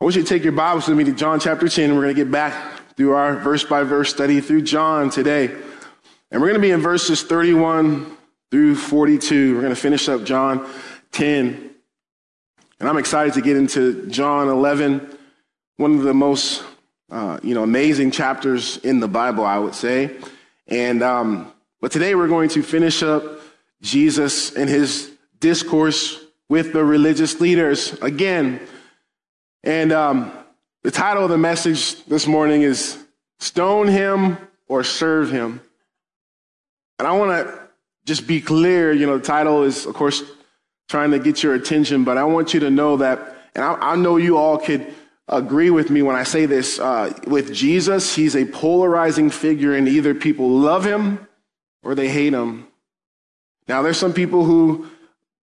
I want you to take your Bibles with me to John chapter 10. We're going to get back through our verse by verse study through John today. And we're going to be in verses 31 through 42. We're going to finish up John 10. And I'm excited to get into John 11, one of the most, uh, you know, amazing chapters in the Bible, I would say. And, um, but today we're going to finish up Jesus and his discourse with the religious leaders again. And um, the title of the message this morning is Stone Him or Serve Him. And I want to just be clear, you know, the title is, of course, trying to get your attention, but I want you to know that, and I, I know you all could agree with me when I say this. Uh, with Jesus, he's a polarizing figure, and either people love him or they hate him. Now, there's some people who,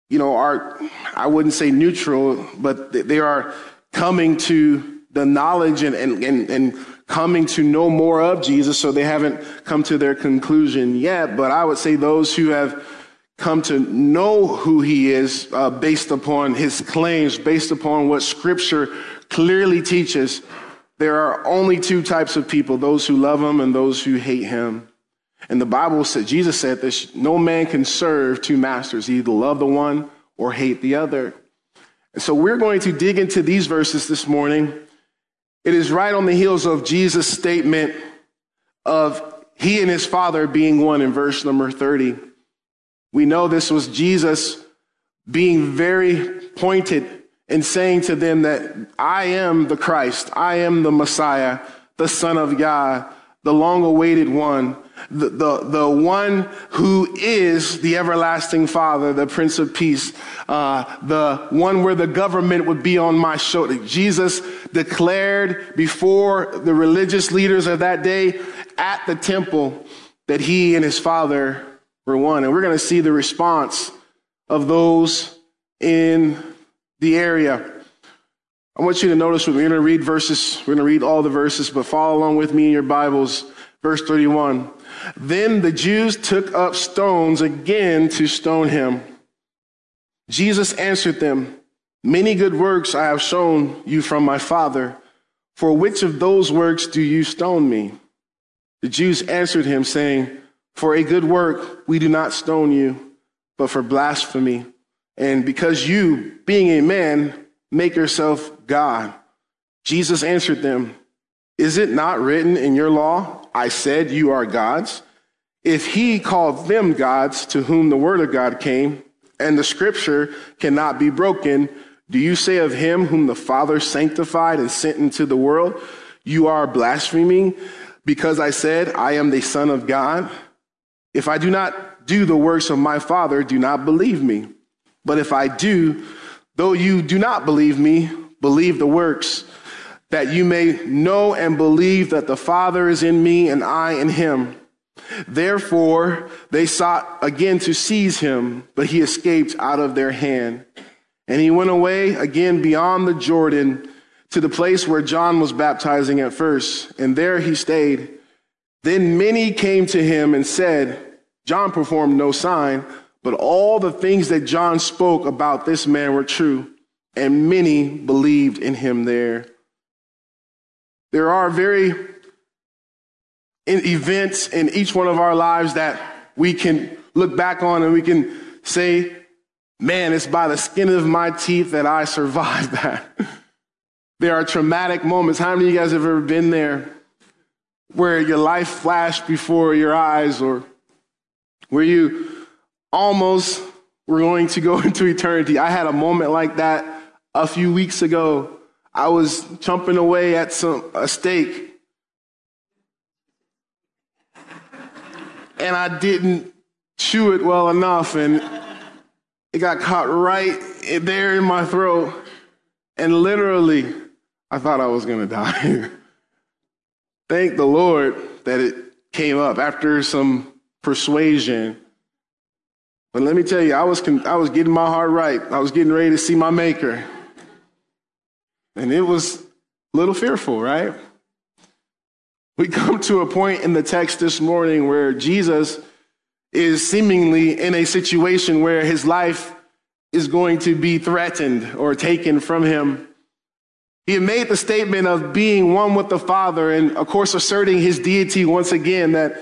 you know, are, I wouldn't say neutral, but they are coming to the knowledge and, and, and, and coming to know more of Jesus, so they haven't come to their conclusion yet. But I would say those who have come to know who he is uh, based upon his claims, based upon what scripture clearly teaches, there are only two types of people those who love him and those who hate him. And the Bible said, Jesus said this no man can serve two masters, either love the one or hate the other. And so we're going to dig into these verses this morning. It is right on the heels of Jesus' statement of he and his father being one in verse number 30. We know this was Jesus being very pointed and saying to them that I am the Christ, I am the Messiah, the Son of God, the long awaited one the, the, the one who is the everlasting Father, the Prince of Peace, uh, the one where the government would be on my shoulder. Jesus declared before the religious leaders of that day at the temple that he and his Father were one. And we're going to see the response of those in the area. I want you to notice we're going to read verses, we're going to read all the verses, but follow along with me in your Bibles. Verse 31. Then the Jews took up stones again to stone him. Jesus answered them, Many good works I have shown you from my Father. For which of those works do you stone me? The Jews answered him, saying, For a good work we do not stone you, but for blasphemy. And because you, being a man, make yourself God. Jesus answered them, Is it not written in your law? I said, You are gods. If he called them gods to whom the word of God came, and the scripture cannot be broken, do you say of him whom the Father sanctified and sent into the world, You are blaspheming because I said, I am the Son of God? If I do not do the works of my Father, do not believe me. But if I do, though you do not believe me, believe the works that you may know and believe that the Father is in me and I in him. Therefore, they sought again to seize him, but he escaped out of their hand. And he went away again beyond the Jordan to the place where John was baptizing at first, and there he stayed. Then many came to him and said, John performed no sign, but all the things that John spoke about this man were true, and many believed in him there. There are very events in each one of our lives that we can look back on and we can say, man, it's by the skin of my teeth that I survived that. there are traumatic moments. How many of you guys have ever been there where your life flashed before your eyes or where you almost were going to go into eternity? I had a moment like that a few weeks ago I was chomping away at some a steak. And I didn't chew it well enough and it got caught right there in my throat. And literally, I thought I was going to die. Thank the Lord that it came up after some persuasion. But let me tell you, I was, I was getting my heart right. I was getting ready to see my maker. And it was a little fearful, right? We come to a point in the text this morning where Jesus is seemingly in a situation where his life is going to be threatened or taken from him. He had made the statement of being one with the Father and, of course, asserting his deity once again that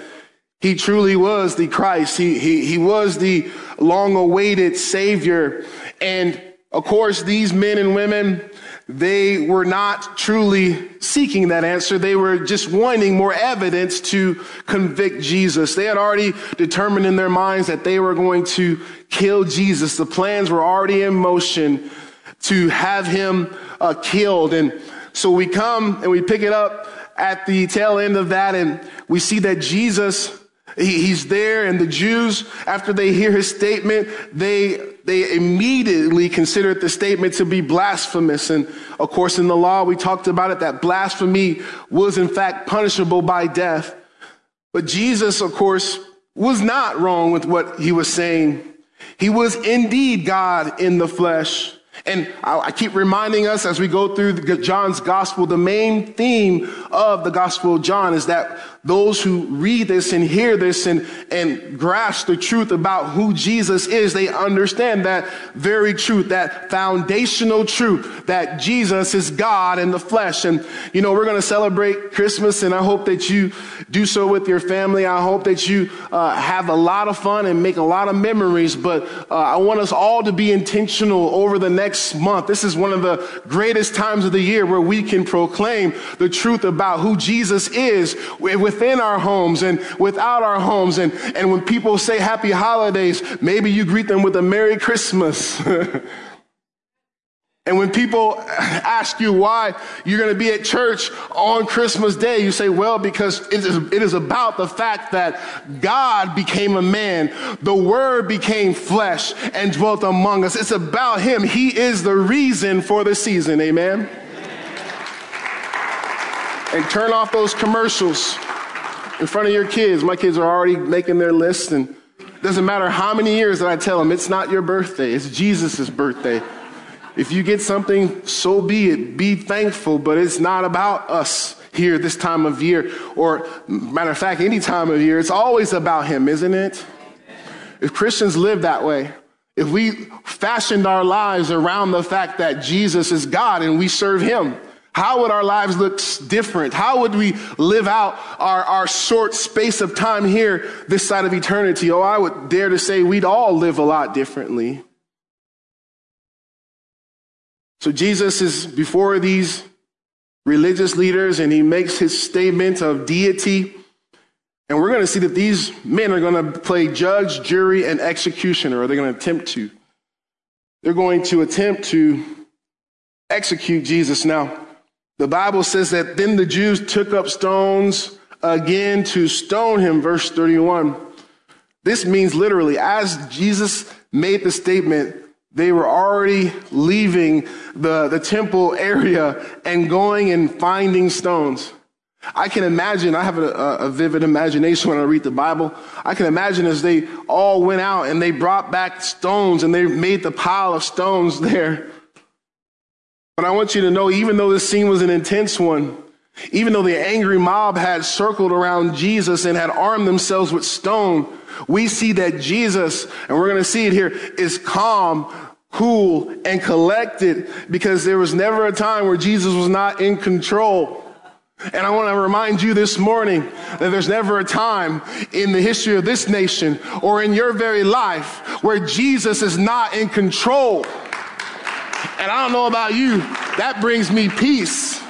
he truly was the Christ. He, he, he was the long awaited Savior. And, of course, these men and women, they were not truly seeking that answer. They were just wanting more evidence to convict Jesus. They had already determined in their minds that they were going to kill Jesus. The plans were already in motion to have him uh, killed. And so we come and we pick it up at the tail end of that, and we see that Jesus he's there, and the Jews, after they hear his statement, they they immediately considered the statement to be blasphemous. And of course, in the law, we talked about it that blasphemy was in fact punishable by death. But Jesus, of course, was not wrong with what he was saying. He was indeed God in the flesh. And I keep reminding us as we go through John's gospel, the main theme of the gospel of John is that those who read this and hear this and, and grasp the truth about who Jesus is, they understand that very truth, that foundational truth that Jesus is God in the flesh. And, you know, we're going to celebrate Christmas and I hope that you do so with your family. I hope that you uh, have a lot of fun and make a lot of memories. But uh, I want us all to be intentional over the next month. This is one of the greatest times of the year where we can proclaim the truth about who Jesus is within our homes and without our homes. And, and when people say happy holidays, maybe you greet them with a Merry Christmas. And when people ask you why you're going to be at church on Christmas Day, you say, well, because it is, it is about the fact that God became a man. The Word became flesh and dwelt among us. It's about Him. He is the reason for the season. Amen. And turn off those commercials in front of your kids. My kids are already making their list, and it doesn't matter how many years that I tell them it's not your birthday, it's Jesus' birthday. If you get something, so be it. Be thankful, but it's not about us here this time of year, or matter of fact, any time of year. It's always about Him, isn't it? If Christians live that way, if we fashioned our lives around the fact that Jesus is God and we serve Him, how would our lives look different? How would we live out our, our short space of time here this side of eternity? Oh, I would dare to say we'd all live a lot differently. So Jesus is before these religious leaders and he makes his statement of deity. And we're going to see that these men are going to play judge, jury, and executioner, or they're going to attempt to. They're going to attempt to execute Jesus. Now, the Bible says that then the Jews took up stones again to stone him, verse 31. This means literally, as Jesus made the statement, they were already leaving the, the temple area and going and finding stones. I can imagine, I have a, a, vivid imagination when I read the Bible. I can imagine as they all went out and they brought back stones and they made the pile of stones there. But I want you to know, even though this scene was an intense one, even though the angry mob had circled around Jesus and had armed themselves with stone, we see that Jesus, and we're going to see it here, is calm, cool, and collected because there was never a time where Jesus was not in control. And I want to remind you this morning that there's never a time in the history of this nation or in your very life where Jesus is not in control. And I don't know about you, that brings me peace.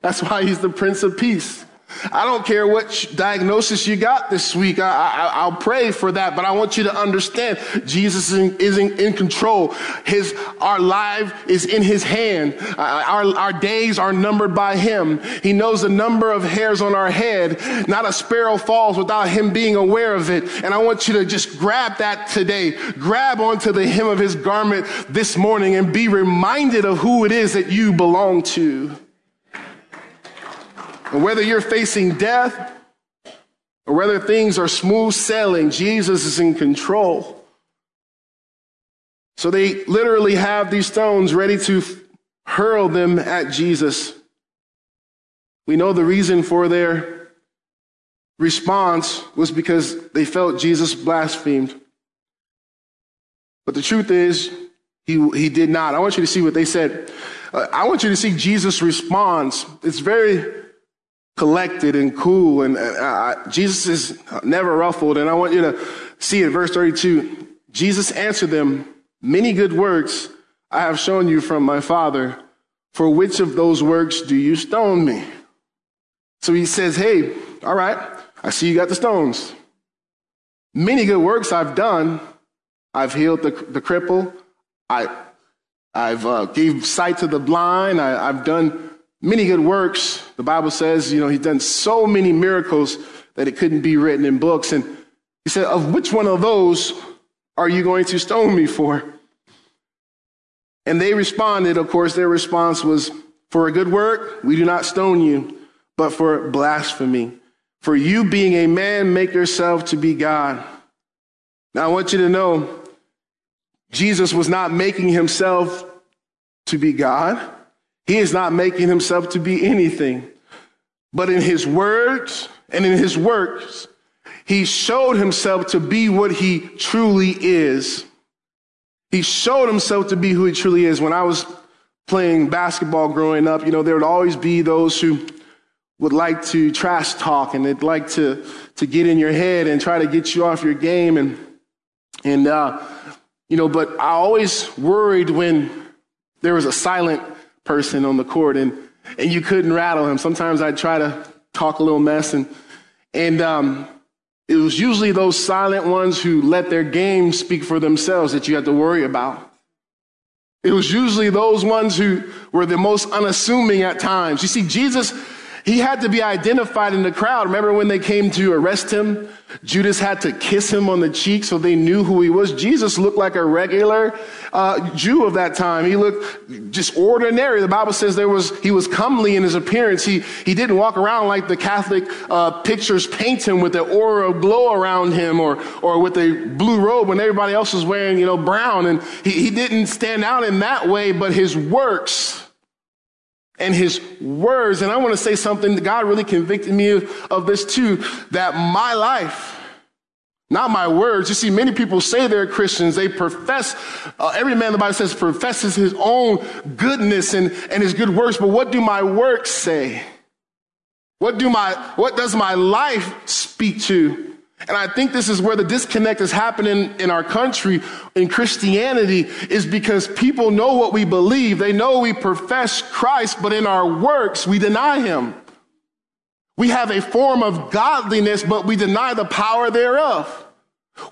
That's why he's the Prince of Peace. I don't care what diagnosis you got this week. I, will pray for that, but I want you to understand Jesus is, in, is in, in, control. His, our life is in his hand. Uh, our, our days are numbered by him. He knows the number of hairs on our head. Not a sparrow falls without him being aware of it. And I want you to just grab that today. Grab onto the hem of his garment this morning and be reminded of who it is that you belong to. And whether you're facing death or whether things are smooth sailing, Jesus is in control. So they literally have these stones ready to hurl them at Jesus. We know the reason for their response was because they felt Jesus blasphemed. But the truth is, he, he did not. I want you to see what they said. uh, I want you to see Jesus' response. It's very collected and cool, and uh, Jesus is never ruffled. And I want you to see it, verse 32. Jesus answered them, Many good works I have shown you from my Father. For which of those works do you stone me? So he says, Hey, all right, I see you got the stones. Many good works I've done. I've healed the, the cripple. I, I've uh, gave sight to the blind. I, I've done many good works. The Bible says, you know, he's done so many miracles that it couldn't be written in books. And he said, of which one of those are you going to stone me for? And they responded, of course, their response was, For a good work, we do not stone you, but for blasphemy. For you being a man, make yourself to be God. Now, I want you to know Jesus was not making himself to be God. He is not making himself to be anything. But in his words and in his works, he showed himself to be what he truly is. He showed himself to be who he truly is. When I was playing basketball growing up, you know, there would always be those who would like to trash talk and they'd like to, to get in your head and try to get you off your game. And, and, uh, you know, but I always worried when there was a silent person on the court and, and you couldn't rattle him. Sometimes I'd try to talk a little mess and, and, um, it was usually those silent ones who let their game speak for themselves that you had to worry about. It was usually those ones who were the most unassuming at times. You see, Jesus he had to be identified in the crowd. Remember when they came to arrest him? Judas had to kiss him on the cheek so they knew who he was. Jesus looked like a regular uh, Jew of that time. He looked just ordinary. The Bible says there was he was comely in his appearance. He he didn't walk around like the Catholic uh, pictures paint him with the aura of glow around him or or with a blue robe when everybody else was wearing you know brown. And he, he didn't stand out in that way, but his works and his words. And I want to say something God really convicted me of, of this too, that my life, not my words. You see, many people say they're Christians. They profess, uh, every man, the Bible says, professes his own goodness and, and his good works. But what do my works say? What do my, what does my life speak to? And I think this is where the disconnect is happening in our country in Christianity is because people know what we believe. They know we profess Christ, but in our works, we deny him. We have a form of godliness, but we deny the power thereof.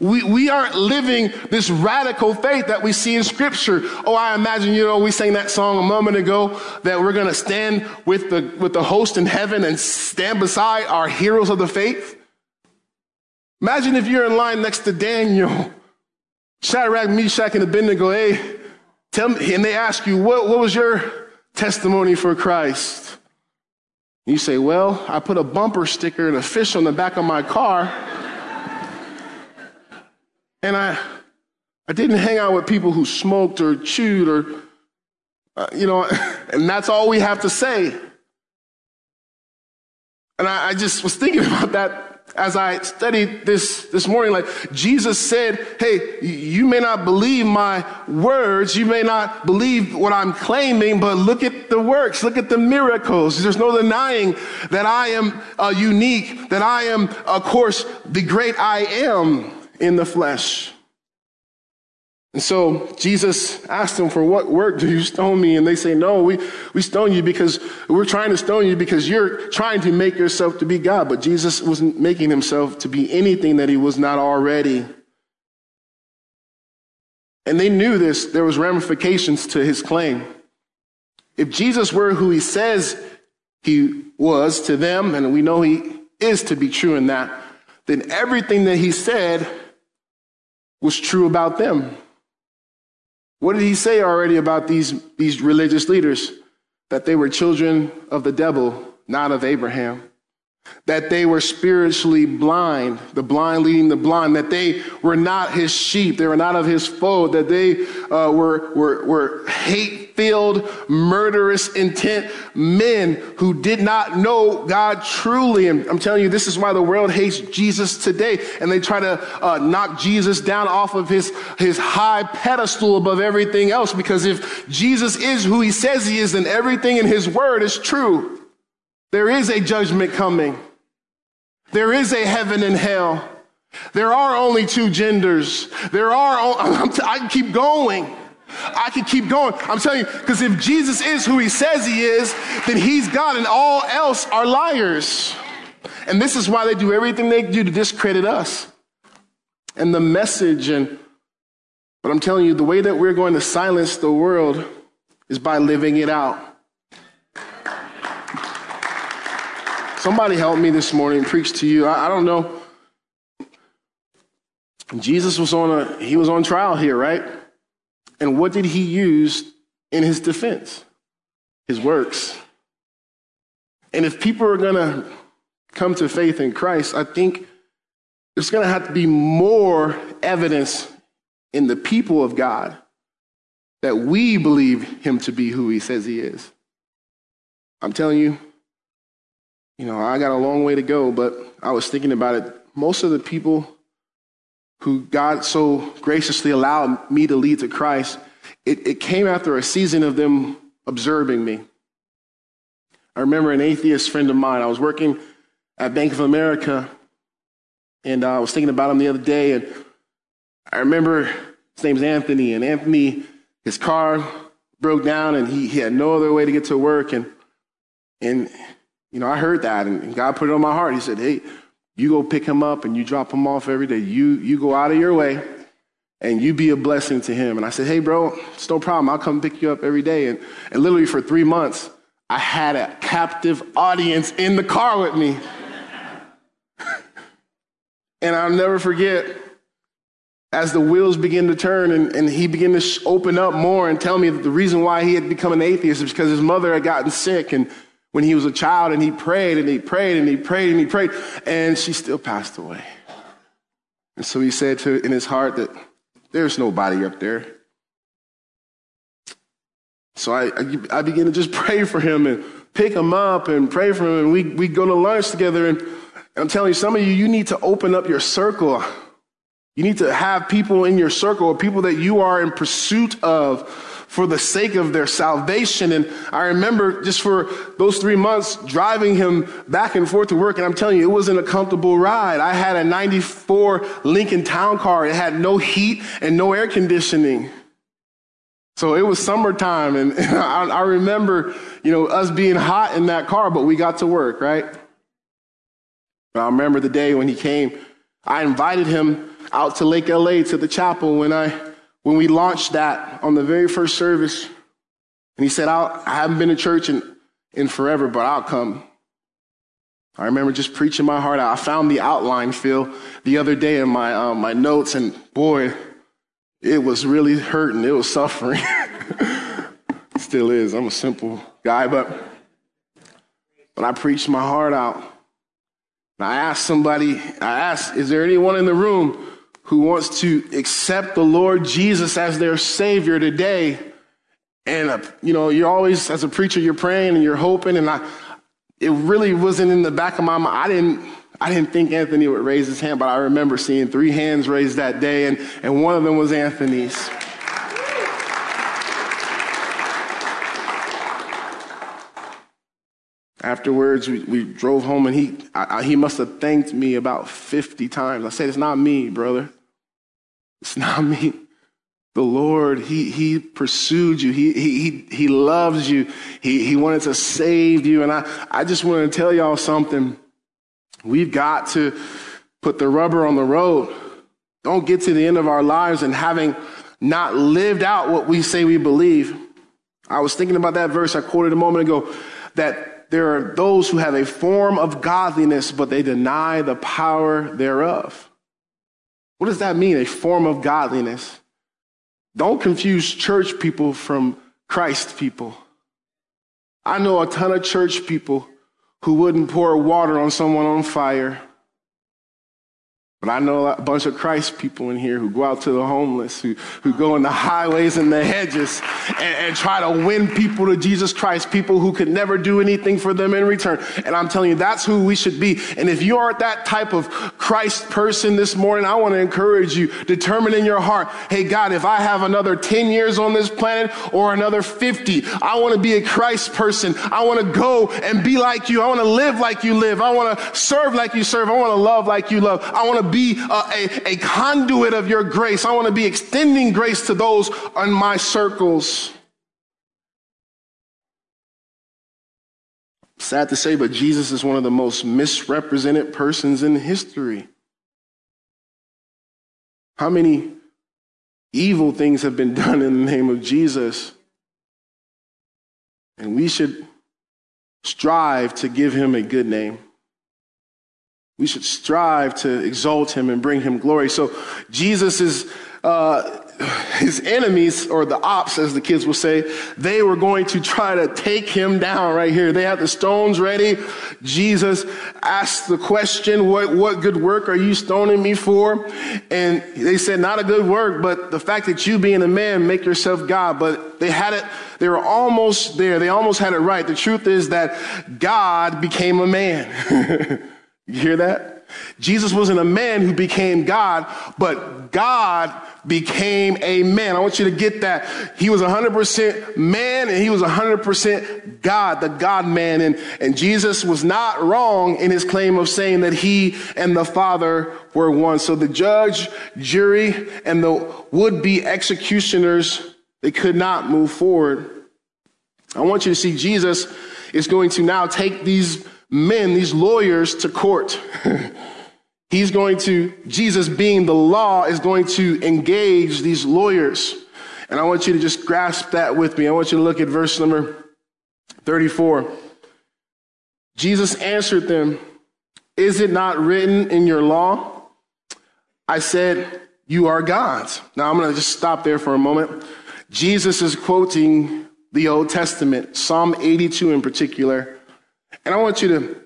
We, we aren't living this radical faith that we see in scripture. Oh, I imagine, you know, we sang that song a moment ago that we're going to stand with the, with the host in heaven and stand beside our heroes of the faith. Imagine if you're in line next to Daniel, Shadrach, Meshach, and Abednego. Hey, tell me, and they ask you, what, what was your testimony for Christ? You say, Well, I put a bumper sticker and a fish on the back of my car. and I, I didn't hang out with people who smoked or chewed or, uh, you know, and that's all we have to say. And I, I just was thinking about that as I studied this this morning, like Jesus said, Hey, you may not believe my words, you may not believe what I'm claiming, but look at the works, look at the miracles. There's no denying that I am uh, unique, that I am, of course, the great I am in the flesh. And so Jesus asked them, For what work do you stone me? And they say, No, we, we stone you because we're trying to stone you because you're trying to make yourself to be God. But Jesus wasn't making himself to be anything that he was not already. And they knew this, there was ramifications to his claim. If Jesus were who he says he was to them, and we know he is to be true in that, then everything that he said was true about them. What did he say already about these, these religious leaders? That they were children of the devil, not of Abraham. That they were spiritually blind, the blind leading the blind, that they were not his sheep, they were not of his fold, that they uh, were, were, were hate filled, murderous intent men who did not know God truly. And I'm telling you, this is why the world hates Jesus today. And they try to uh, knock Jesus down off of his, his high pedestal above everything else. Because if Jesus is who he says he is, then everything in his word is true. There is a judgment coming. There is a heaven and hell. There are only two genders. There are, I can keep going. I can keep going. I'm telling you, because if Jesus is who he says he is, then he's God and all else are liars. And this is why they do everything they do to discredit us. And the message, and but I'm telling you, the way that we're going to silence the world is by living it out. Somebody help me this morning preach to you. I, I don't know. Jesus was on a he was on trial here, right? And what did he use in his defense? His works. And if people are going to come to faith in Christ, I think there's going to have to be more evidence in the people of God that we believe him to be who he says he is. I'm telling you, you know, I got a long way to go, but I was thinking about it. Most of the people who God so graciously allowed me to lead to Christ, it, it came after a season of them observing me. I remember an atheist friend of mine. I was working at Bank of America, and I was thinking about him the other day, and I remember his name's Anthony, and Anthony, his car broke down, and he, he had no other way to get to work, and and you know I heard that, and God put it on my heart. He said, "Hey, you go pick him up and you drop him off every day. You, you go out of your way and you be a blessing to him. And I said, hey, bro, it's no problem. I'll come pick you up every day. And, and literally for three months, I had a captive audience in the car with me. and I'll never forget as the wheels began to turn and, and he began to open up more and tell me that the reason why he had become an atheist is because his mother had gotten sick and when he was a child and he prayed and he prayed and he prayed and he prayed and she still passed away. And so he said to in his heart that there's nobody up there. So I, I, I began to just pray for him and pick him up and pray for him. And we, we go to lunch together. And, and I'm telling you, some of you, you need to open up your circle. You need to have people in your circle, people that you are in pursuit of for the sake of their salvation. And I remember just for those three months driving him back and forth to work. And I'm telling you, it wasn't a comfortable ride. I had a 94 Lincoln Town Car. It had no heat and no air conditioning. So it was summertime. And, I, I remember, you know, us being hot in that car, but we got to work, right? I remember the day when he came. I invited him out to Lake LA to the chapel when I when we launched that on the very first service, and he said, I haven't been to church in, in forever, but I'll come. I remember just preaching my heart out. I found the outline, Phil, the other day in my, uh, my notes, and boy, it was really hurting. It was suffering. Still is. I'm a simple guy, but, but I preached my heart out. And I asked somebody, I asked, is there anyone in the room who wants to accept the Lord Jesus as their Savior today. And, uh, you know, you're always, as a preacher, you're praying and you're hoping. And I, it really wasn't in the back of my mind. I didn't, I didn't think Anthony would raise his hand, but I remember seeing three hands raised that day, and, and one of them was Anthony's. Afterwards, we, we drove home, and he, I, he must have thanked me about 50 times. I said, It's not me, brother. It's not me. The Lord, He, he pursued you. He, he, he loves you. He, he wanted to save you. And I, I just want to tell y'all something. We've got to put the rubber on the road. Don't get to the end of our lives and having not lived out what we say we believe. I was thinking about that verse I quoted a moment ago that there are those who have a form of godliness, but they deny the power thereof. What does that mean? A form of godliness. Don't confuse church people from Christ people. I know a ton of church people who wouldn't pour water on someone on fire. But I know a bunch of Christ people in here who go out to the homeless, who, who go in the highways and the hedges and, and, try to win people to Jesus Christ, people who could never do anything for them in return. And I'm telling you, that's who we should be. And if you aren't that type of Christ person this morning, I want to encourage you, determine in your heart, hey, God, if I have another 10 years on this planet or another 50, I want to be a Christ person. I want to go and be like you. I want to live like you live. I want to serve like you serve. I want to love like you love. I want to be a, a, a conduit of your grace. I want to be extending grace to those in my circles. Sad to say, but Jesus is one of the most misrepresented persons in history. How many evil things have been done in the name of Jesus? And we should strive to give him a good name. We should strive to exalt him and bring him glory. So Jesus is, uh, his enemies, or the ops, as the kids will say, they were going to try to take him down right here. They had the stones ready. Jesus asked the question, what, what good work are you stoning me for? And they said, not a good work, but the fact that you being a man, make yourself God. But they had it, they were almost there. They almost had it right. The truth is that God became a man. You hear that? Jesus wasn't a man who became God, but God became a man. I want you to get that. He was 100% man and he was 100% God, the God man. And, and Jesus was not wrong in his claim of saying that he and the Father were one. So the judge, jury, and the would be executioners, they could not move forward. I want you to see Jesus is going to now take these men, these lawyers, to court. He's going to, Jesus being the law, is going to engage these lawyers. And I want you to just grasp that with me. I want you to look at verse number 34. Jesus answered them, Is it not written in your law? I said, You are gods. Now I'm going to just stop there for a moment. Jesus is quoting the Old Testament, Psalm 82 in particular. And I want you to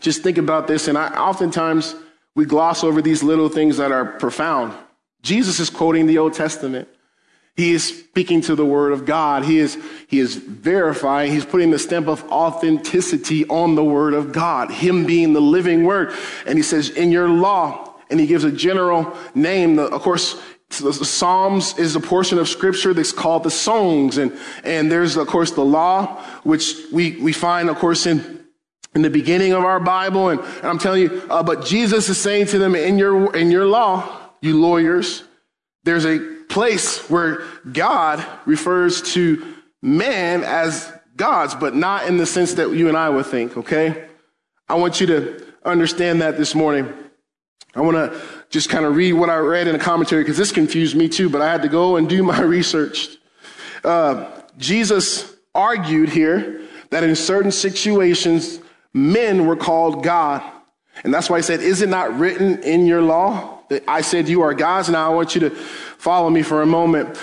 just think about this. And I, oftentimes we gloss over these little things that are profound. Jesus is quoting the Old Testament. He is speaking to the word of God. He is, he is verifying, he's putting the stamp of authenticity on the word of God, him being the living word. And he says, in your law, and he gives a general name. Of course, the Psalms is a portion of scripture that's called the songs. And, and there's, of course, the law, which we, we find, of course, in in the beginning of our Bible. And, and I'm telling you, uh, but Jesus is saying to them in your, in your law, you lawyers, there's a place where God refers to man as gods, but not in the sense that you and I would think, okay? I want you to understand that this morning. I want to just kind of read what I read in a commentary because this confused me too, but I had to go and do my research. Uh, Jesus argued here that in certain situations, men were called God. And that's why he said, Is it not written in your law that I said you are gods? Now I want you to follow me for a moment.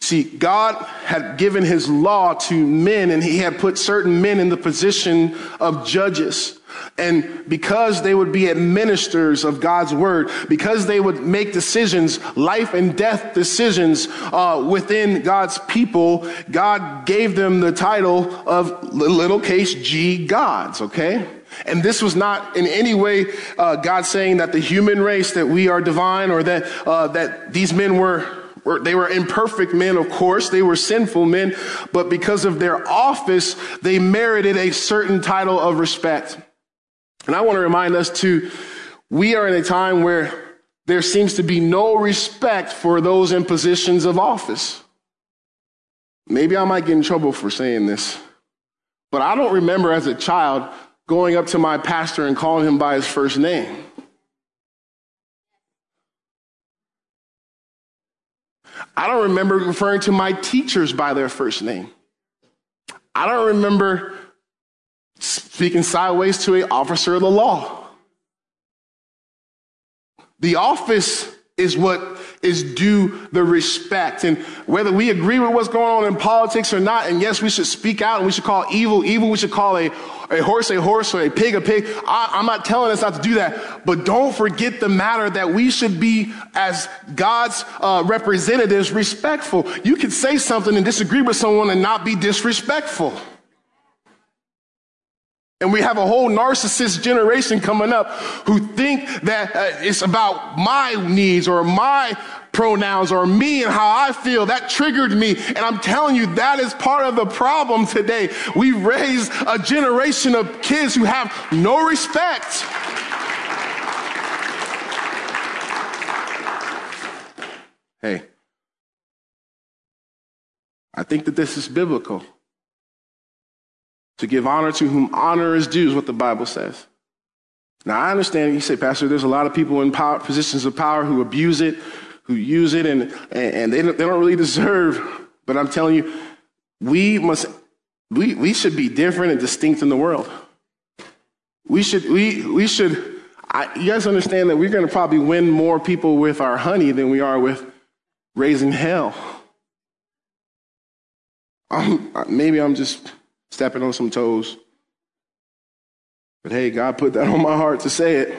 See, God had given his law to men and he had put certain men in the position of judges. And because they would be administrators of God's word, because they would make decisions, life and death decisions uh, within God's people, God gave them the title of little case G gods, okay? And this was not in any way uh, God saying that the human race, that we are divine or that, uh, that these men were they were imperfect men, of course. They were sinful men, but because of their office, they merited a certain title of respect. And I want to remind us too, we are in a time where there seems to be no respect for those in positions of office. Maybe I might get in trouble for saying this, but I don't remember as a child going up to my pastor and calling him by his first name. I don't remember referring to my teachers by their first name. I don't remember speaking sideways to an officer of the law. The office is what is due the respect. And whether we agree with what's going on in politics or not, and yes, we should speak out and we should call evil evil, we should call a, a horse a horse or a pig a pig. I, I'm not telling us not to do that, but don't forget the matter that we should be, as God's uh, representatives, respectful. You can say something and disagree with someone and not be disrespectful. And we have a whole narcissist generation coming up who think that uh, it's about my needs or my pronouns or me and how I feel. That triggered me. And I'm telling you, that is part of the problem today. We raised a generation of kids who have no respect. Hey, I think that this is biblical. To give honor to whom honor is due is what the Bible says. Now, I understand you say, Pastor, there's a lot of people in power, positions of power who abuse it, who use it, and, and they, don't, they don't really deserve. But I'm telling you, we must, we, we should be different and distinct in the world. We should, we, we should, I, you guys understand that we're going to probably win more people with our honey than we are with raising hell. Um, maybe I'm just stepping on some toes. But hey, God put that on my heart to say it.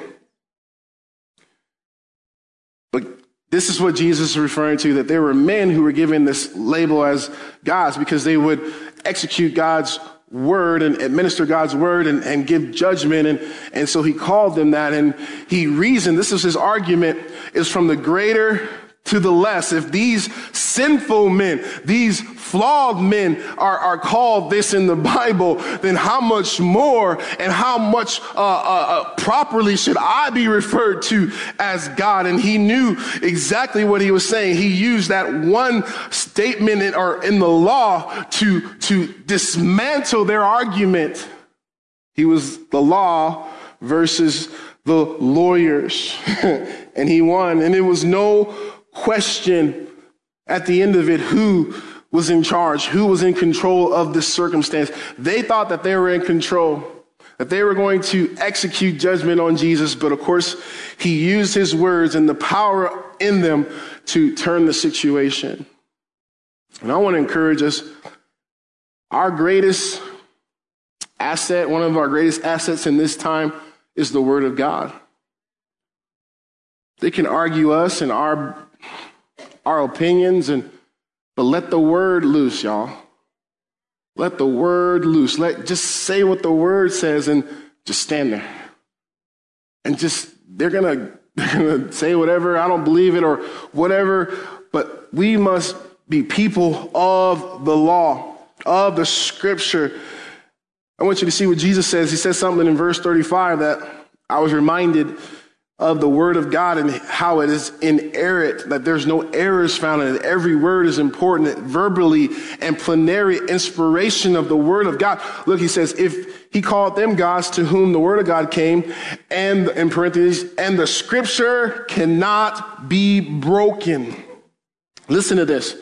But this is what Jesus is referring to that there were men who were given this label as gods because they would execute God's word and administer God's word and, and give judgment. And, and so he called them that. And he reasoned, this is his argument, is from the greater to the less. If these sinful men, these flawed men are, are called this in the Bible, then how much more and how much uh, uh, uh, properly should I be referred to as God? And he knew exactly what he was saying. He used that one statement in, or in the law to, to dismantle their argument. He was the law versus the lawyers. and he won. And it was no question at the end of it who was in charge, who was in control of this circumstance. They thought that they were in control, that they were going to execute judgment on Jesus, but of course, he used his words and the power in them to turn the situation. And I want to encourage us our greatest asset, one of our greatest assets in this time, is the Word of God. They can argue us and our our opinions and but let the word loose, y'all. Let the word loose. Let just say what the word says and just stand there. And just they're gonna they're gonna say whatever, I don't believe it or whatever, but we must be people of the law, of the scripture. I want you to see what Jesus says. He says something in verse 35 that I was reminded of the word of God and how it is inerrant, that there's no errors found in it. Every word is important, verbally and plenary inspiration of the word of God. Look, he says, if he called them gods to whom the word of God came, and in parentheses, and the scripture cannot be broken. Listen to this.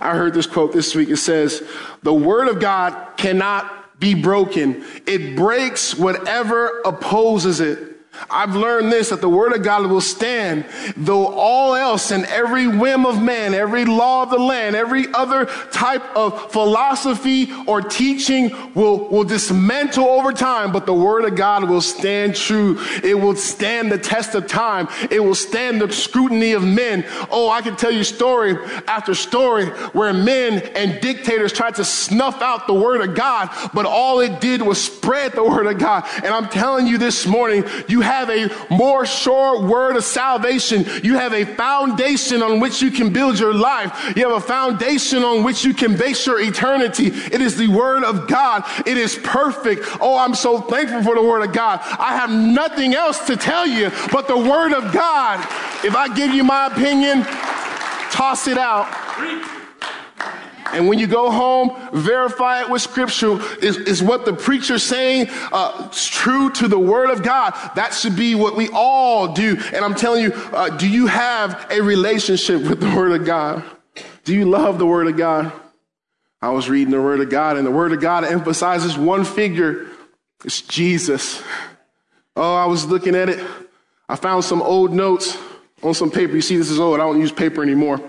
I heard this quote this week. It says, the word of God cannot be broken. It breaks whatever opposes it. I've learned this that the word of God will stand, though all else and every whim of man, every law of the land, every other type of philosophy or teaching will, will dismantle over time, but the word of God will stand true. It will stand the test of time. It will stand the scrutiny of men. Oh, I can tell you story after story where men and dictators tried to snuff out the word of God, but all it did was spread the word of God. And I'm telling you this morning, you have a more sure word of salvation. You have a foundation on which you can build your life. You have a foundation on which you can base your eternity. It is the word of God. It is perfect. Oh, I'm so thankful for the word of God. I have nothing else to tell you but the word of God. If I give you my opinion, toss it out. And when you go home, verify it with scripture. Is, is what the preacher's saying uh, true to the word of God? That should be what we all do. And I'm telling you, uh, do you have a relationship with the word of God? Do you love the word of God? I was reading the word of God, and the word of God emphasizes one figure. It's Jesus. Oh, I was looking at it. I found some old notes on some paper. You see, this is old. I don't use paper anymore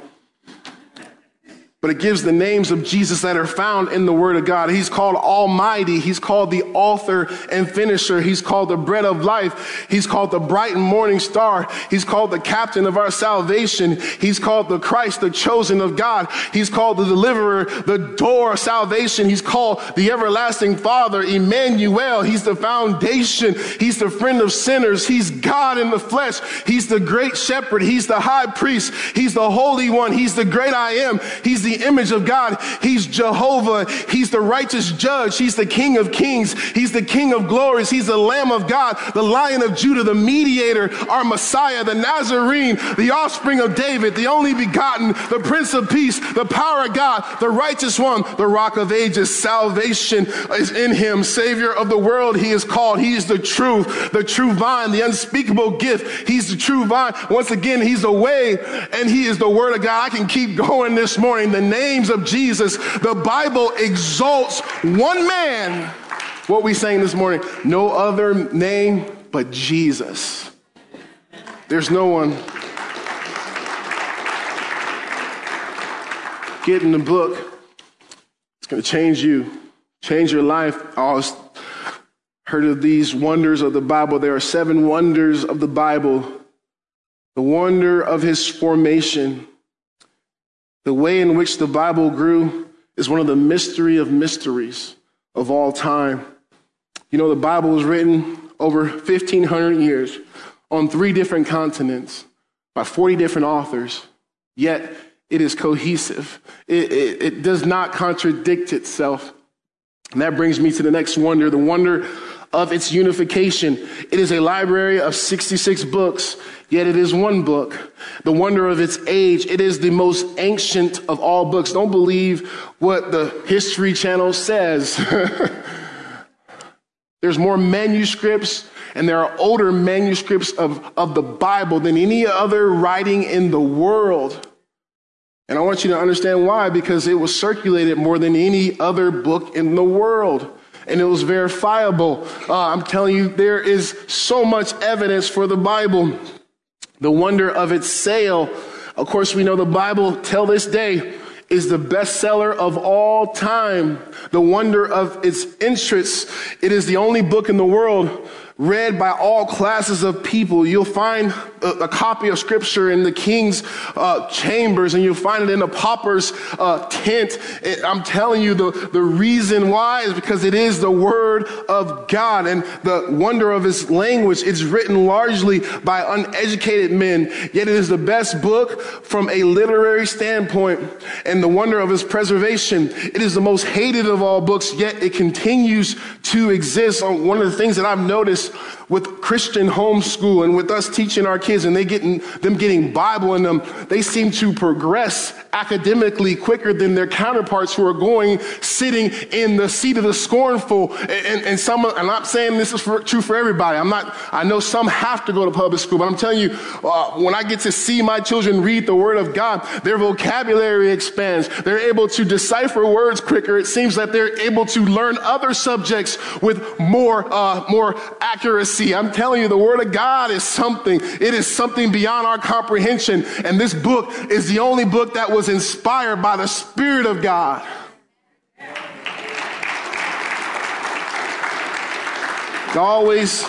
but it gives the names of Jesus that are found in the Word of God. He's called Almighty. He's called the author and finisher. He's called the bread of life. He's called the bright and morning star. He's called the captain of our salvation. He's called the Christ, the chosen of God. He's called the deliverer, the door of salvation. He's called the everlasting Father, Emmanuel. He's the foundation. He's the friend of sinners. He's God in the flesh. He's the great shepherd. He's the high priest. He's the holy one. He's the great I am. He's the image of God. He's Jehovah. He's the righteous judge. He's the King of kings. He's the King of glories. He's the Lamb of God, the Lion of Judah, the mediator, our Messiah, the Nazarene, the offspring of David, the only begotten, the Prince of Peace, the power of God, the righteous one, the rock of ages. Salvation is in him. Savior of the world, he is called. He is the truth, the true vine, the unspeakable gift. He's the true vine. Once again, he's the way and he is the word of God. I can keep going this morning. The names of Jesus, the Bible exalts one man. What we saying this morning, no other name but Jesus. There's no one. Get in the book. It's going to change you, change your life. I always heard of these wonders of the Bible. There are seven wonders of the Bible. The wonder of his formation, the way in which the Bible grew is one of the mystery of mysteries of all time. You know, the Bible was written over 1,500 years on three different continents by 40 different authors, yet it is cohesive. It, it, it does not contradict itself. And that brings me to the next wonder the wonder of its unification. It is a library of 66 books, yet it is one book. The wonder of its age. It is the most ancient of all books. Don't believe what the History Channel says. There's more manuscripts and there are older manuscripts of, of the Bible than any other writing in the world. And I want you to understand why, because it was circulated more than any other book in the world and it was verifiable. Uh, I'm telling you, there is so much evidence for the Bible. The wonder of its sale. Of course, we know the Bible till this day is the bestseller of all time. The wonder of its interests. It is the only book in the world read by all classes of people. You'll find a, copy of scripture in the king's uh, chambers and you'll find it in a pauper's uh, tent. I'm telling you the, the reason why is because it is the word of God and the wonder of his language. It's written largely by uneducated men, yet it is the best book from a literary standpoint and the wonder of his preservation. It is the most hated of all books, yet it continues to exist. One of the things that I've noticed with Christian homeschool and with us teaching our kids and they getting them getting Bible in them, they seem to progress academically quicker than their counterparts who are going sitting in the seat of the scornful. And, and, and some, I'm not saying this is for, true for everybody. I'm not, I know some have to go to public school, but I'm telling you, uh, when I get to see my children read the word of God, their vocabulary expands. They're able to decipher words quicker. It seems that they're able to learn other subjects with more, uh, more accuracy. I'm telling you, the word of God is something. It is something beyond our comprehension. And this book is the only book that was was inspired by the Spirit of God. It always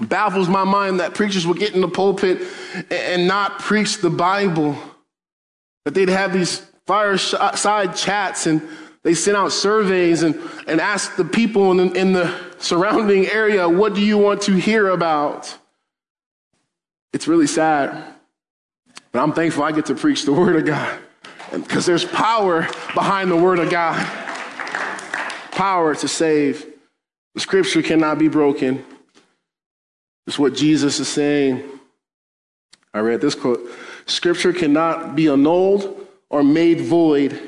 baffles my mind that preachers would get in the pulpit and not preach the Bible. That they'd have these fireside chats and they sent out surveys and, and ask the people in the, in the surrounding area, what do you want to hear about? It's really sad. But I'm thankful I get to preach the Word of God because there's power behind the Word of God. Power to save. The scripture cannot be broken. It's what Jesus is saying. I read this quote Scripture cannot be annulled or made void.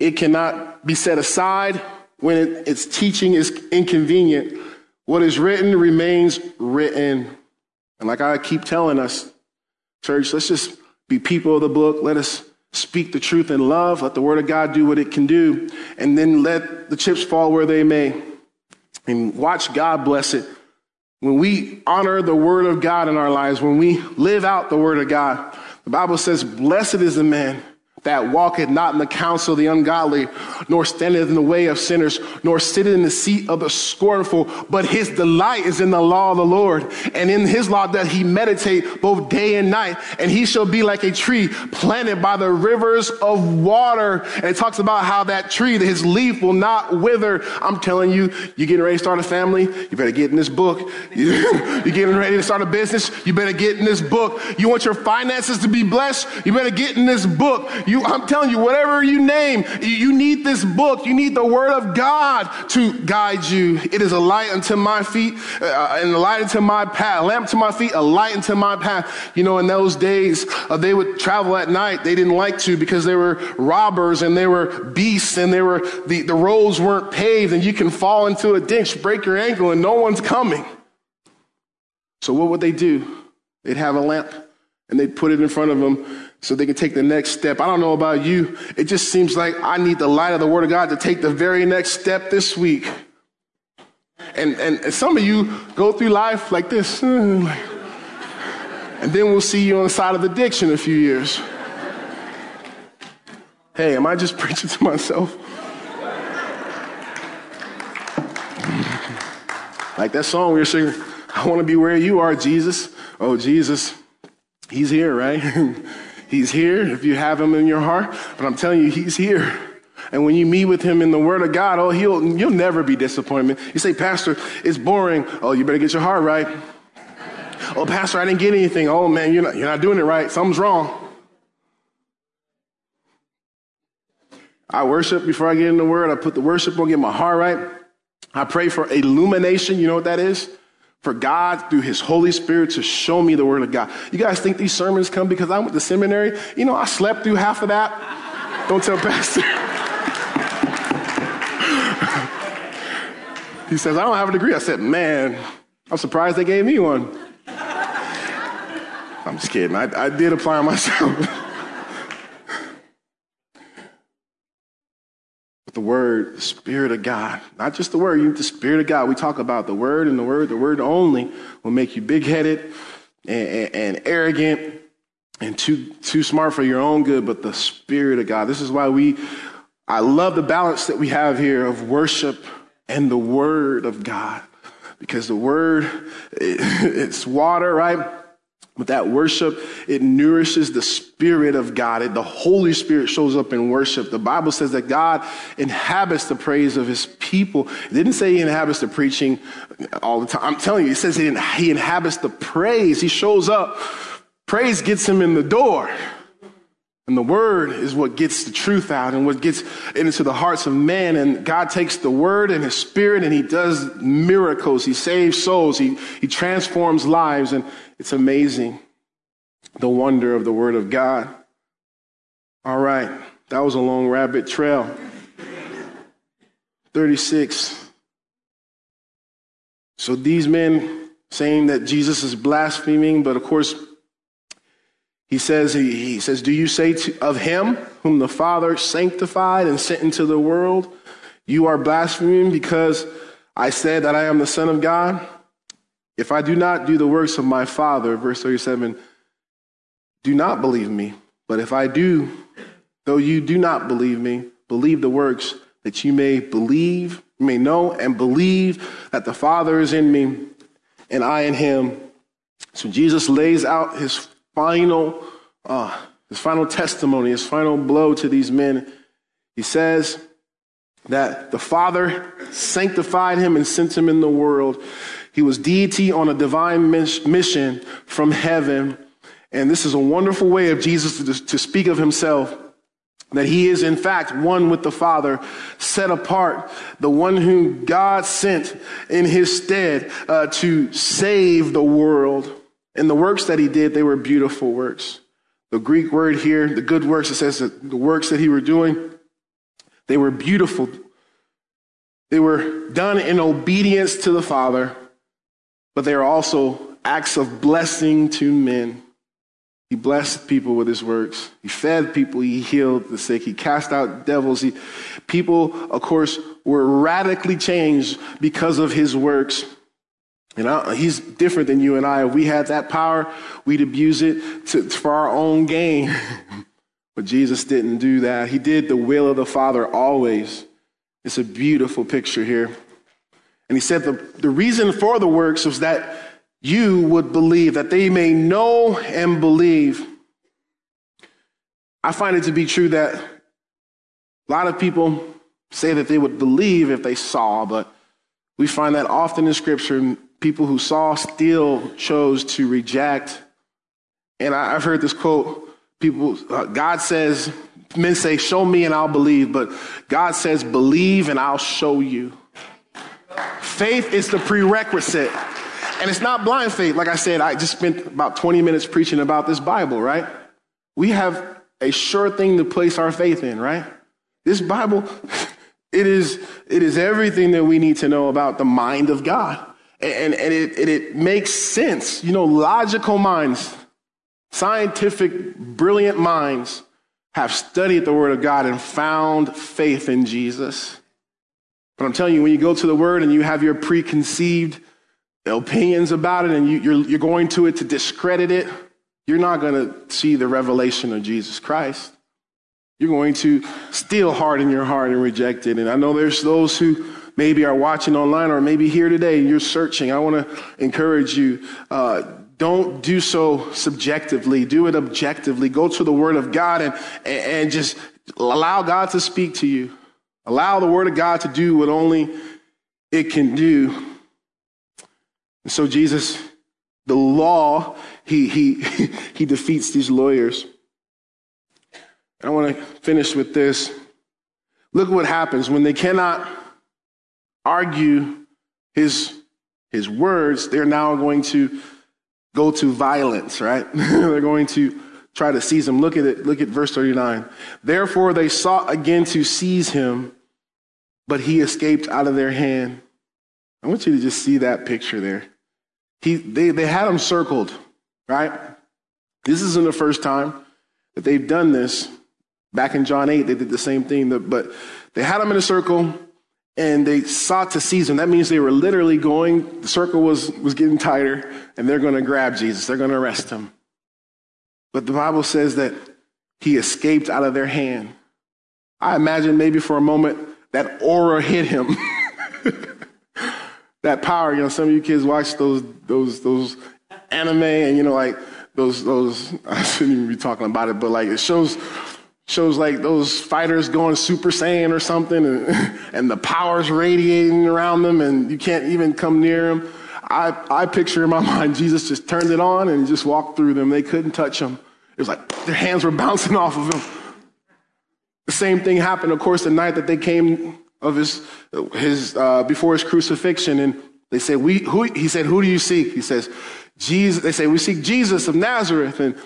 It cannot be set aside when it, its teaching is inconvenient. What is written remains written. And like I keep telling us, church, let's just be people of the book. Let us speak the truth in love. Let the word of God do what it can do. And then let the chips fall where they may. And watch God bless it. when we honor the word of God in our lives, when we live out the word of God, the Bible says, blessed is the man that walketh not in the counsel of the ungodly, nor standeth in the way of sinners, nor sitteth in the seat of the scornful, but his delight is in the law of the Lord. And in his law that he meditate both day and night. And he shall be like a tree planted by the rivers of water. And it talks about how that tree, his leaf will not wither. I'm telling you, you're getting ready to start a family, you better get in this book. You're getting ready to start a business, you better get in this book. You want your finances to be blessed, you better get in this book. You you, I'm telling you, whatever you name, you need this book. You need the word of God to guide you. It is a light unto my feet uh, and a light unto my path, a lamp to my feet, a light unto my path. You know, in those days, uh, they would travel at night. They didn't like to because they were robbers and they were beasts and they were, the, the roads weren't paved and you can fall into a ditch, break your ankle and no one's coming. So what would they do? They'd have a lamp and they'd put it in front of them so they can take the next step. I don't know about you. It just seems like I need the light of the Word of God to take the very next step this week. And, and, and some of you go through life like this. and then we'll see you on the side of ditch in a few years. Hey, am I just preaching to myself? like that song we were singing, I want to be where you are, Jesus. Oh, Jesus, He's here, right? He's here if you have him in your heart. But I'm telling you, he's here. And when you meet with him in the word of God, oh, he'll, you'll never be disappointed. You say, Pastor, it's boring. Oh, you better get your heart right. Oh, Pastor, I didn't get anything. Oh, man, you're not, you're not doing it right. Something's wrong. I worship before I get in the word. I put the worship on, get my heart right. I pray for illumination. You know what that is? For God through his Holy Spirit to show me the word of God. You guys think these sermons come because I went to seminary? You know, I slept through half of that. Don't tell Pastor. he says, I don't have a degree. I said, man, I'm surprised they gave me one. I'm just kidding. I, I did apply myself. the word, the Spirit of God. Not just the word, you the Spirit of God. We talk about the word and the word. The word only will make you big headed and, and, and, arrogant and too, too smart for your own good, but the Spirit of God. This is why we, I love the balance that we have here of worship and the word of God. Because the word, it, it's water, right? But that worship, it nourishes the Spirit of God. It, the Holy Spirit shows up in worship. The Bible says that God inhabits the praise of his people. It didn't say he inhabits the preaching all the time. I'm telling you, it says he, he inhabits the praise. He shows up. Praise gets him in the door. And the word is what gets the truth out and what gets into the hearts of men. And God takes the word and his spirit and he does miracles. He saves souls. He, he transforms lives. And it's amazing the wonder of the word of God. All right. That was a long rabbit trail. 36. So these men saying that Jesus is blaspheming, but of course, he says, he, he says, Do you say to, of him whom the Father sanctified and sent into the world, you are blaspheming because I said that I am the Son of God? If I do not do the works of my Father, verse 37, do not believe me. But if I do, though you do not believe me, believe the works that you may believe, may know and believe that the Father is in me and I in him. So Jesus lays out his final, uh, his final testimony, his final blow to these men. He says that the Father sanctified him and sent him in the world. He was deity on a divine mission from heaven. And this is a wonderful way of Jesus to, speak of himself that he is in fact one with the Father, set apart, the one whom God sent in his stead uh, to save the world. And the works that he did, they were beautiful works. The Greek word here, the good works, it says that the works that he were doing, they were beautiful. They were done in obedience to the Father, but they are also acts of blessing to men. He blessed people with his works. He fed people. He healed the sick. He cast out devils. He, people, of course, were radically changed because of his works. You know, he's different than you and I. If we had that power, we'd abuse it to, for our own gain. but Jesus didn't do that. He did the will of the Father always. It's a beautiful picture here. And he said the, the reason for the works was that you would believe, that they may know and believe. I find it to be true that a lot of people say that they would believe if they saw, but we find that often in Scripture, people who saw still chose to reject. And I, have heard this quote people, uh, God says, men say, Show me and I'll believe, but God says, Believe and I'll show you. Faith is the prerequisite. And it's not blind faith. Like I said, I just spent about 20 minutes preaching about this Bible, right? We have a sure thing to place our faith in, right? This Bible, it is, it is everything that we need to know about the mind of God. And, and it, it, it makes sense. You know, logical minds, scientific, brilliant minds have studied the Word of God and found faith in Jesus. But I'm telling you, when you go to the Word and you have your preconceived opinions about it and you, you're, you're going to it to discredit it, you're not going to see the revelation of Jesus Christ. You're going to still harden your heart and reject it. And I know there's those who maybe are watching online or maybe here today and you're searching. I want to encourage you. Uh, don't do so subjectively. Do it objectively. Go to the Word of God and, and just allow God to speak to you. Allow the Word of God to do what only it can do. And so Jesus, the law, he, he, he defeats these lawyers. I want to finish with this. Look what happens when they cannot argue his, his words, they're now going to go to violence, right? they're going to try to seize him. Look at it. Look at verse 39. Therefore they sought again to seize him, but he escaped out of their hand. I want you to just see that picture there. He, they, they had him circled, right? This isn't the first time that they've done this. Back in John 8, they did the same thing, but they had him in a circle and they sought to seize him. That means they were literally going, the circle was, was getting tighter, and they're going to grab Jesus. They're going to arrest him. But the Bible says that he escaped out of their hand. I imagine maybe for a moment that aura hit him. that power, you know, some of you kids watch those, those, those anime and, you know, like those, those, I shouldn't even be talking about it, but like it shows shows like those fighters going super saiyan or something and, and the power's radiating around them and you can't even come near them. I, I picture in my mind jesus just turned it on and just walked through them. They couldn't touch him. It was like their hands were bouncing off of him same thing happened of course the night that they came of his, his uh, before his crucifixion and they said we who he said who do you seek he says jesus they say we seek jesus of nazareth and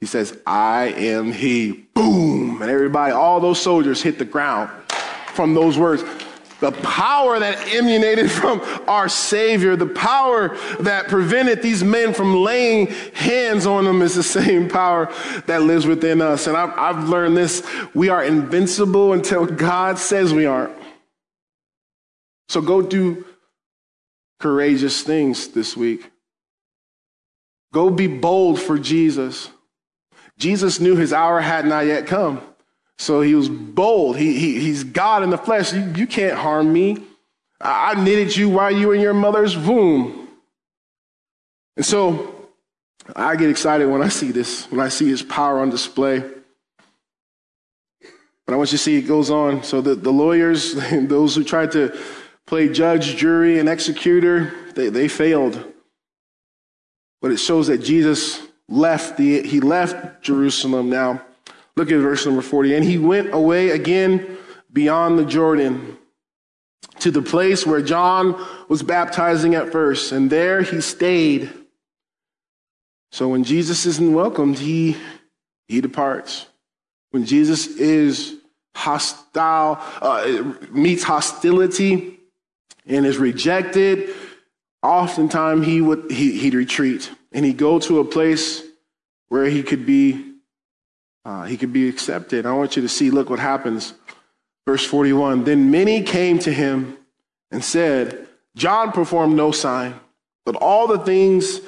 he says, I am he. Boom. And everybody, all those soldiers hit the ground from those words. The power that emanated from our Savior, the power that prevented these men from laying hands on them is the same power that lives within us. And I've, I've learned this we are invincible until God says we aren't. So go do courageous things this week. Go be bold for Jesus. Jesus knew his hour had not yet come. So he was bold. He, he, he's God in the flesh. You, you can't harm me. I, I knitted you while you were in your mother's womb. And so I get excited when I see this, when I see his power on display. But I want you to see it goes on. So the, the lawyers, those who tried to play judge, jury, and executor, they, they failed. But it shows that Jesus left the, he left Jerusalem. Now, look at verse number 40. And he went away again beyond the Jordan to the place where John was baptizing at first, and there he stayed. So when Jesus isn't welcomed, he, he departs. When Jesus is hostile, uh, meets hostility and is rejected, oftentimes he would, he, he'd retreat and he'd go to a place where he could be uh, he could be accepted. I want you to see, look what happens. Verse 41 Then many came to him and said, John performed no sign, But all the things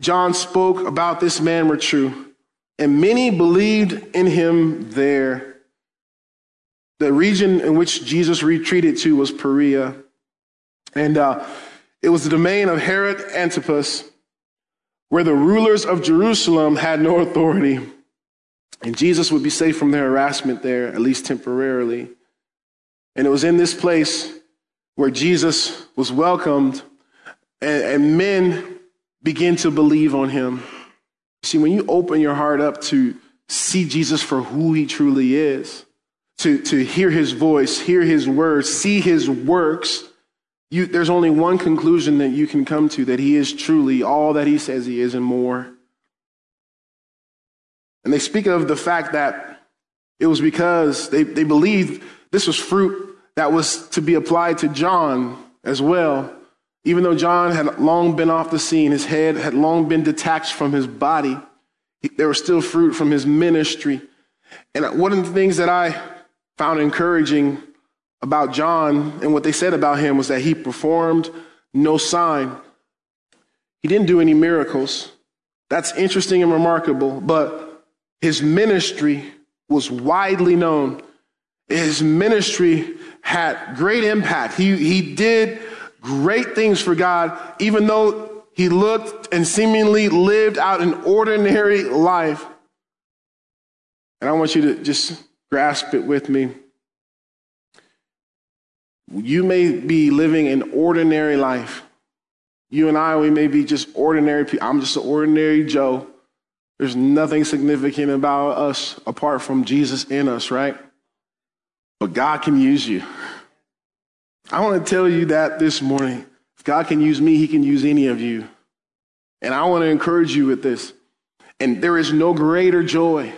John spoke about this man were true, and many believed in him there. The region in which Jesus retreated to was Perea, and uh, it was the domain of Herod Antipas, where the rulers of Jerusalem had no authority. And Jesus would be safe from their harassment there, at least temporarily. And it was in this place where Jesus was welcomed and, and men begin to believe on him. See, when you open your heart up to see Jesus for who he truly is, to, to hear his voice, hear his words, see his works, you, there's only one conclusion that you can come to that he is truly all that he says he is and more. And they speak of the fact that it was because they, they believed this was fruit that was to be applied to John as well. Even though John had long been off the scene, his head had long been detached from his body, there was still fruit from his ministry. And one of the things that I found encouraging about John and what they said about him was that he performed no sign. He didn't do any miracles. That's interesting and remarkable, but his ministry was widely known. His ministry had great impact. He, he did great things for God, even though he looked and seemingly lived out an ordinary life. And I want you to just grasp it with me. You may be living an ordinary life. You and I, we may be just ordinary people. I'm just an ordinary Joe. There's nothing significant about us apart from Jesus in us, right? But God can use you. I want to tell you that this morning. If God can use me, he can use any of you. And I want to encourage you with this. And there is no greater joy.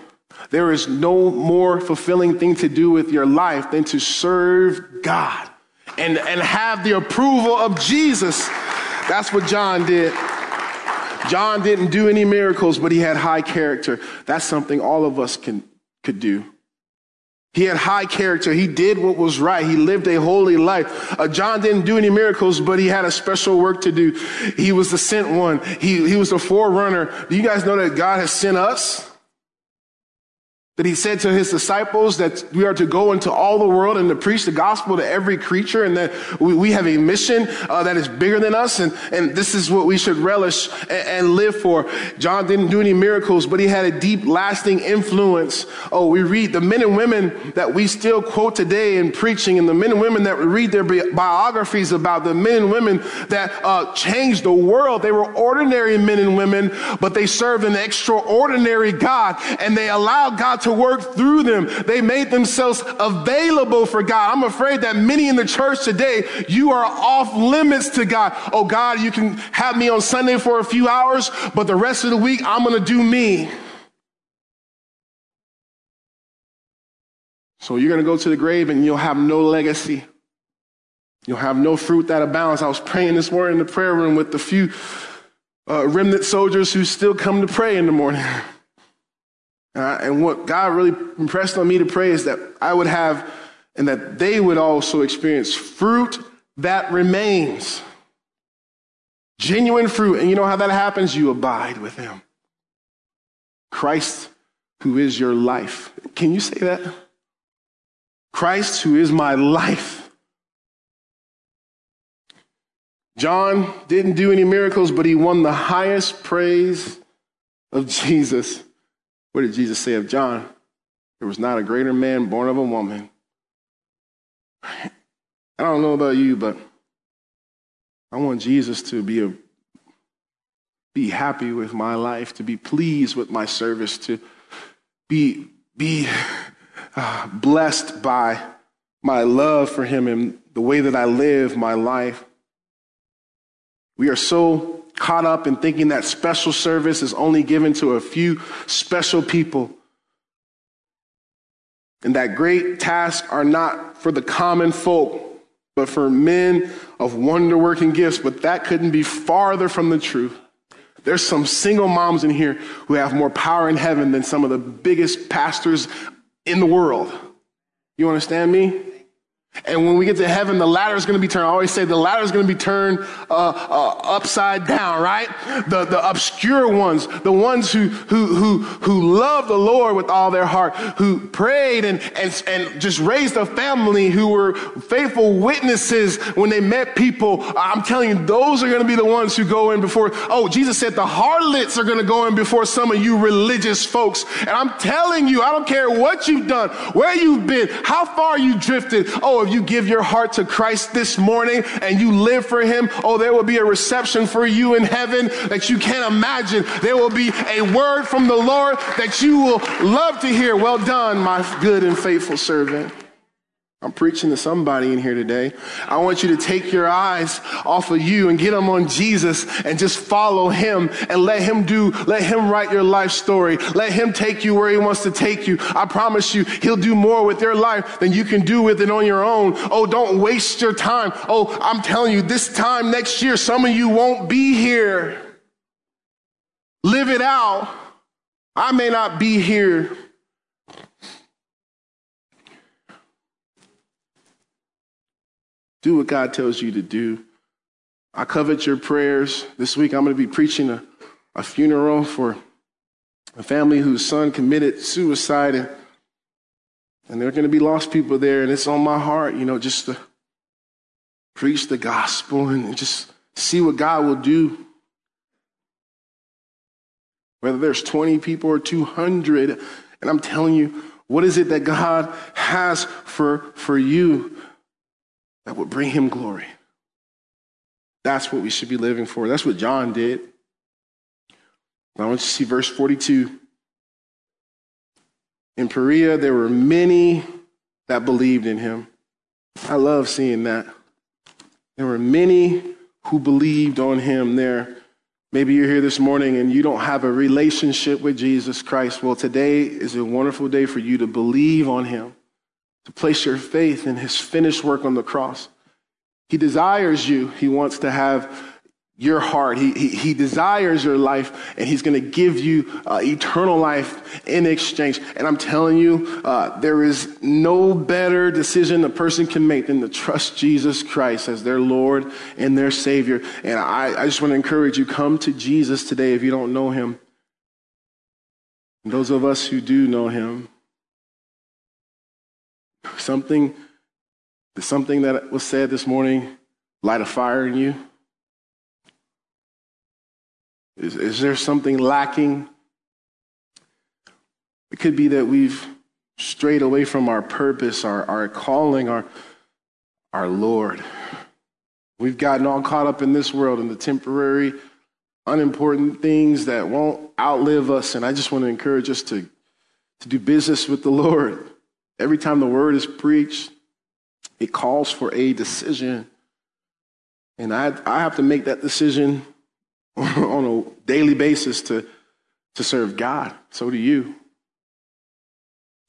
There is no more fulfilling thing to do with your life than to serve God and, and have the approval of Jesus. That's what John did. John didn't do any miracles, but he had high character. That's something all of us can, could do. He had high character. He did what was right. He lived a holy life. Uh, John didn't do any miracles, but he had a special work to do. He was the sent one. He, he was the forerunner. Do you guys know that God has sent us? That he said to his disciples that we are to go into all the world and to preach the gospel to every creature and that we, we have a mission uh, that is bigger than us and, and this is what we should relish and, and, live for. John didn't do any miracles, but he had a deep, lasting influence. Oh, we read the men and women that we still quote today in preaching and the men and women that we read their biographies about, the men and women that uh, changed the world. They were ordinary men and women, but they served an extraordinary God and they allowed God to to work through them. They made themselves available for God. I'm afraid that many in the church today, you are off limits to God. Oh God, you can have me on Sunday for a few hours, but the rest of the week, I'm going to do me. So you're going to go to the grave and you'll have no legacy. You'll have no fruit that abounds. I was praying this morning in the prayer room with the few uh, remnant soldiers who still come to pray in the morning. Uh, and what God really impressed on me to pray is that I would have, and that they would also experience fruit that remains. Genuine fruit. And you know how that happens? You abide with Him. Christ, who is your life. Can you say that? Christ, who is my life. John didn't do any miracles, but he won the highest praise of Jesus. What did Jesus say of John? There was not a greater man born of a woman. I don't know about you, but I want Jesus to be a be happy with my life, to be pleased with my service, to be be uh, blessed by my love for him and the way that I live my life. We are so caught up in thinking that special service is only given to a few special people. And that great tasks are not for the common folk, but for men of wonder working gifts. But that couldn't be farther from the truth. There's some single moms in here who have more power in heaven than some of the biggest pastors in the world. You understand me? And when we get to heaven, the ladder is going to be turned. I always say the ladder is going to be turned uh, uh, upside down, right? The, the obscure ones, the ones who, who, who, who love the Lord with all their heart, who prayed and, and, and just raised a family, who were faithful witnesses when they met people. I'm telling you, those are going to be the ones who go in before. Oh, Jesus said the harlots are going to go in before some of you religious folks. And I'm telling you, I don't care what you've done, where you've been, how far you drifted. Oh, if you give your heart to Christ this morning and you live for Him, oh, there will be a reception for you in heaven that you can't imagine. There will be a word from the Lord that you will love to hear. Well done, my good and faithful servant. I'm preaching to somebody in here today. I want you to take your eyes off of you and get them on Jesus and just follow him and let him do, let him write your life story. Let him take you where he wants to take you. I promise you, he'll do more with your life than you can do with it on your own. Oh, don't waste your time. Oh, I'm telling you, this time next year, some of you won't be here. Live it out. I may not be here Do what God tells you to do. I covet your prayers. This week I'm going to be preaching a, a funeral for a family whose son committed suicide. And, and there are going to be lost people there. And it's on my heart, you know, just to preach the gospel and just see what God will do. Whether there's 20 people or 200. And I'm telling you, what is it that God has for, for you? That would bring him glory. That's what we should be living for. That's what John did. I want you to see verse 42. In Perea, there were many that believed in him. I love seeing that. There were many who believed on him there. Maybe you're here this morning and you don't have a relationship with Jesus Christ. Well, today is a wonderful day for you to believe on him to place your faith in his finished work on the cross. He desires you. He wants to have your heart. He, he, he desires your life, and he's going to give you uh, eternal life in exchange. And I'm telling you, uh, there is no better decision a person can make than to trust Jesus Christ as their Lord and their Savior. And I, I just want to encourage you come to Jesus today if you don't know him. And those of us who do know him, Something, something that was said this morning light a fire in you? Is, is there something lacking? It could be that we've strayed away from our purpose, our, our calling, our, our Lord. We've gotten all caught up in this world and the temporary, unimportant things that won't outlive us. And I just want to encourage us to, to do business with the Lord. Every time the word is preached, it calls for a decision. And I, I have to make that decision on a daily basis to, to serve God. So do you.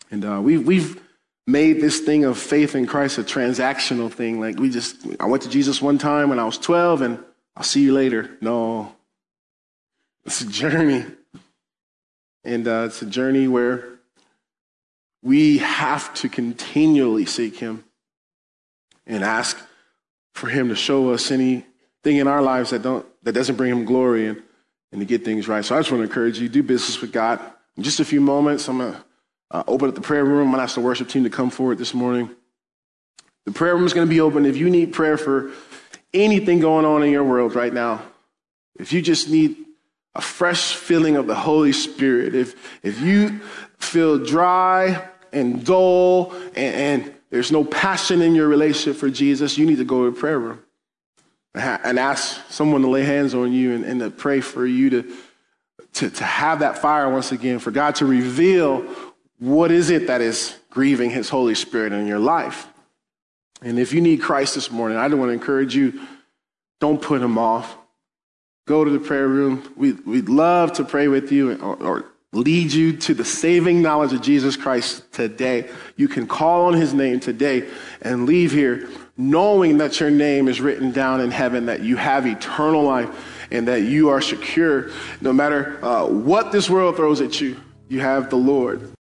And uh, we, we've made this thing of faith in Christ a transactional thing. Like we just, I went to Jesus one time when I was 12 and I'll see you later. No, it's a journey. And uh, it's a journey where we have to continually seek Him and ask for Him to show us anything in our lives that, don't, that doesn't bring Him glory and, and to get things right. So I just want to encourage you do business with God. In just a few moments, I'm going to uh, open up the prayer room. I'm going to ask the worship team to come forward this morning. The prayer room is going to be open. If you need prayer for anything going on in your world right now, if you just need a fresh feeling of the Holy Spirit, if, if you feel dry and dull and, and there's no passion in your relationship for Jesus, you need to go to a prayer room and ask someone to lay hands on you and, and to pray for you to, to, to have that fire once again, for God to reveal what is it that is grieving his Holy Spirit in your life. And if you need Christ this morning, I do want to encourage you, don't put him off. Go to the prayer room. We, we'd love to pray with you or, or lead you to the saving knowledge of Jesus Christ today. You can call on his name today and leave here knowing that your name is written down in heaven, that you have eternal life, and that you are secure no matter uh, what this world throws at you. You have the Lord.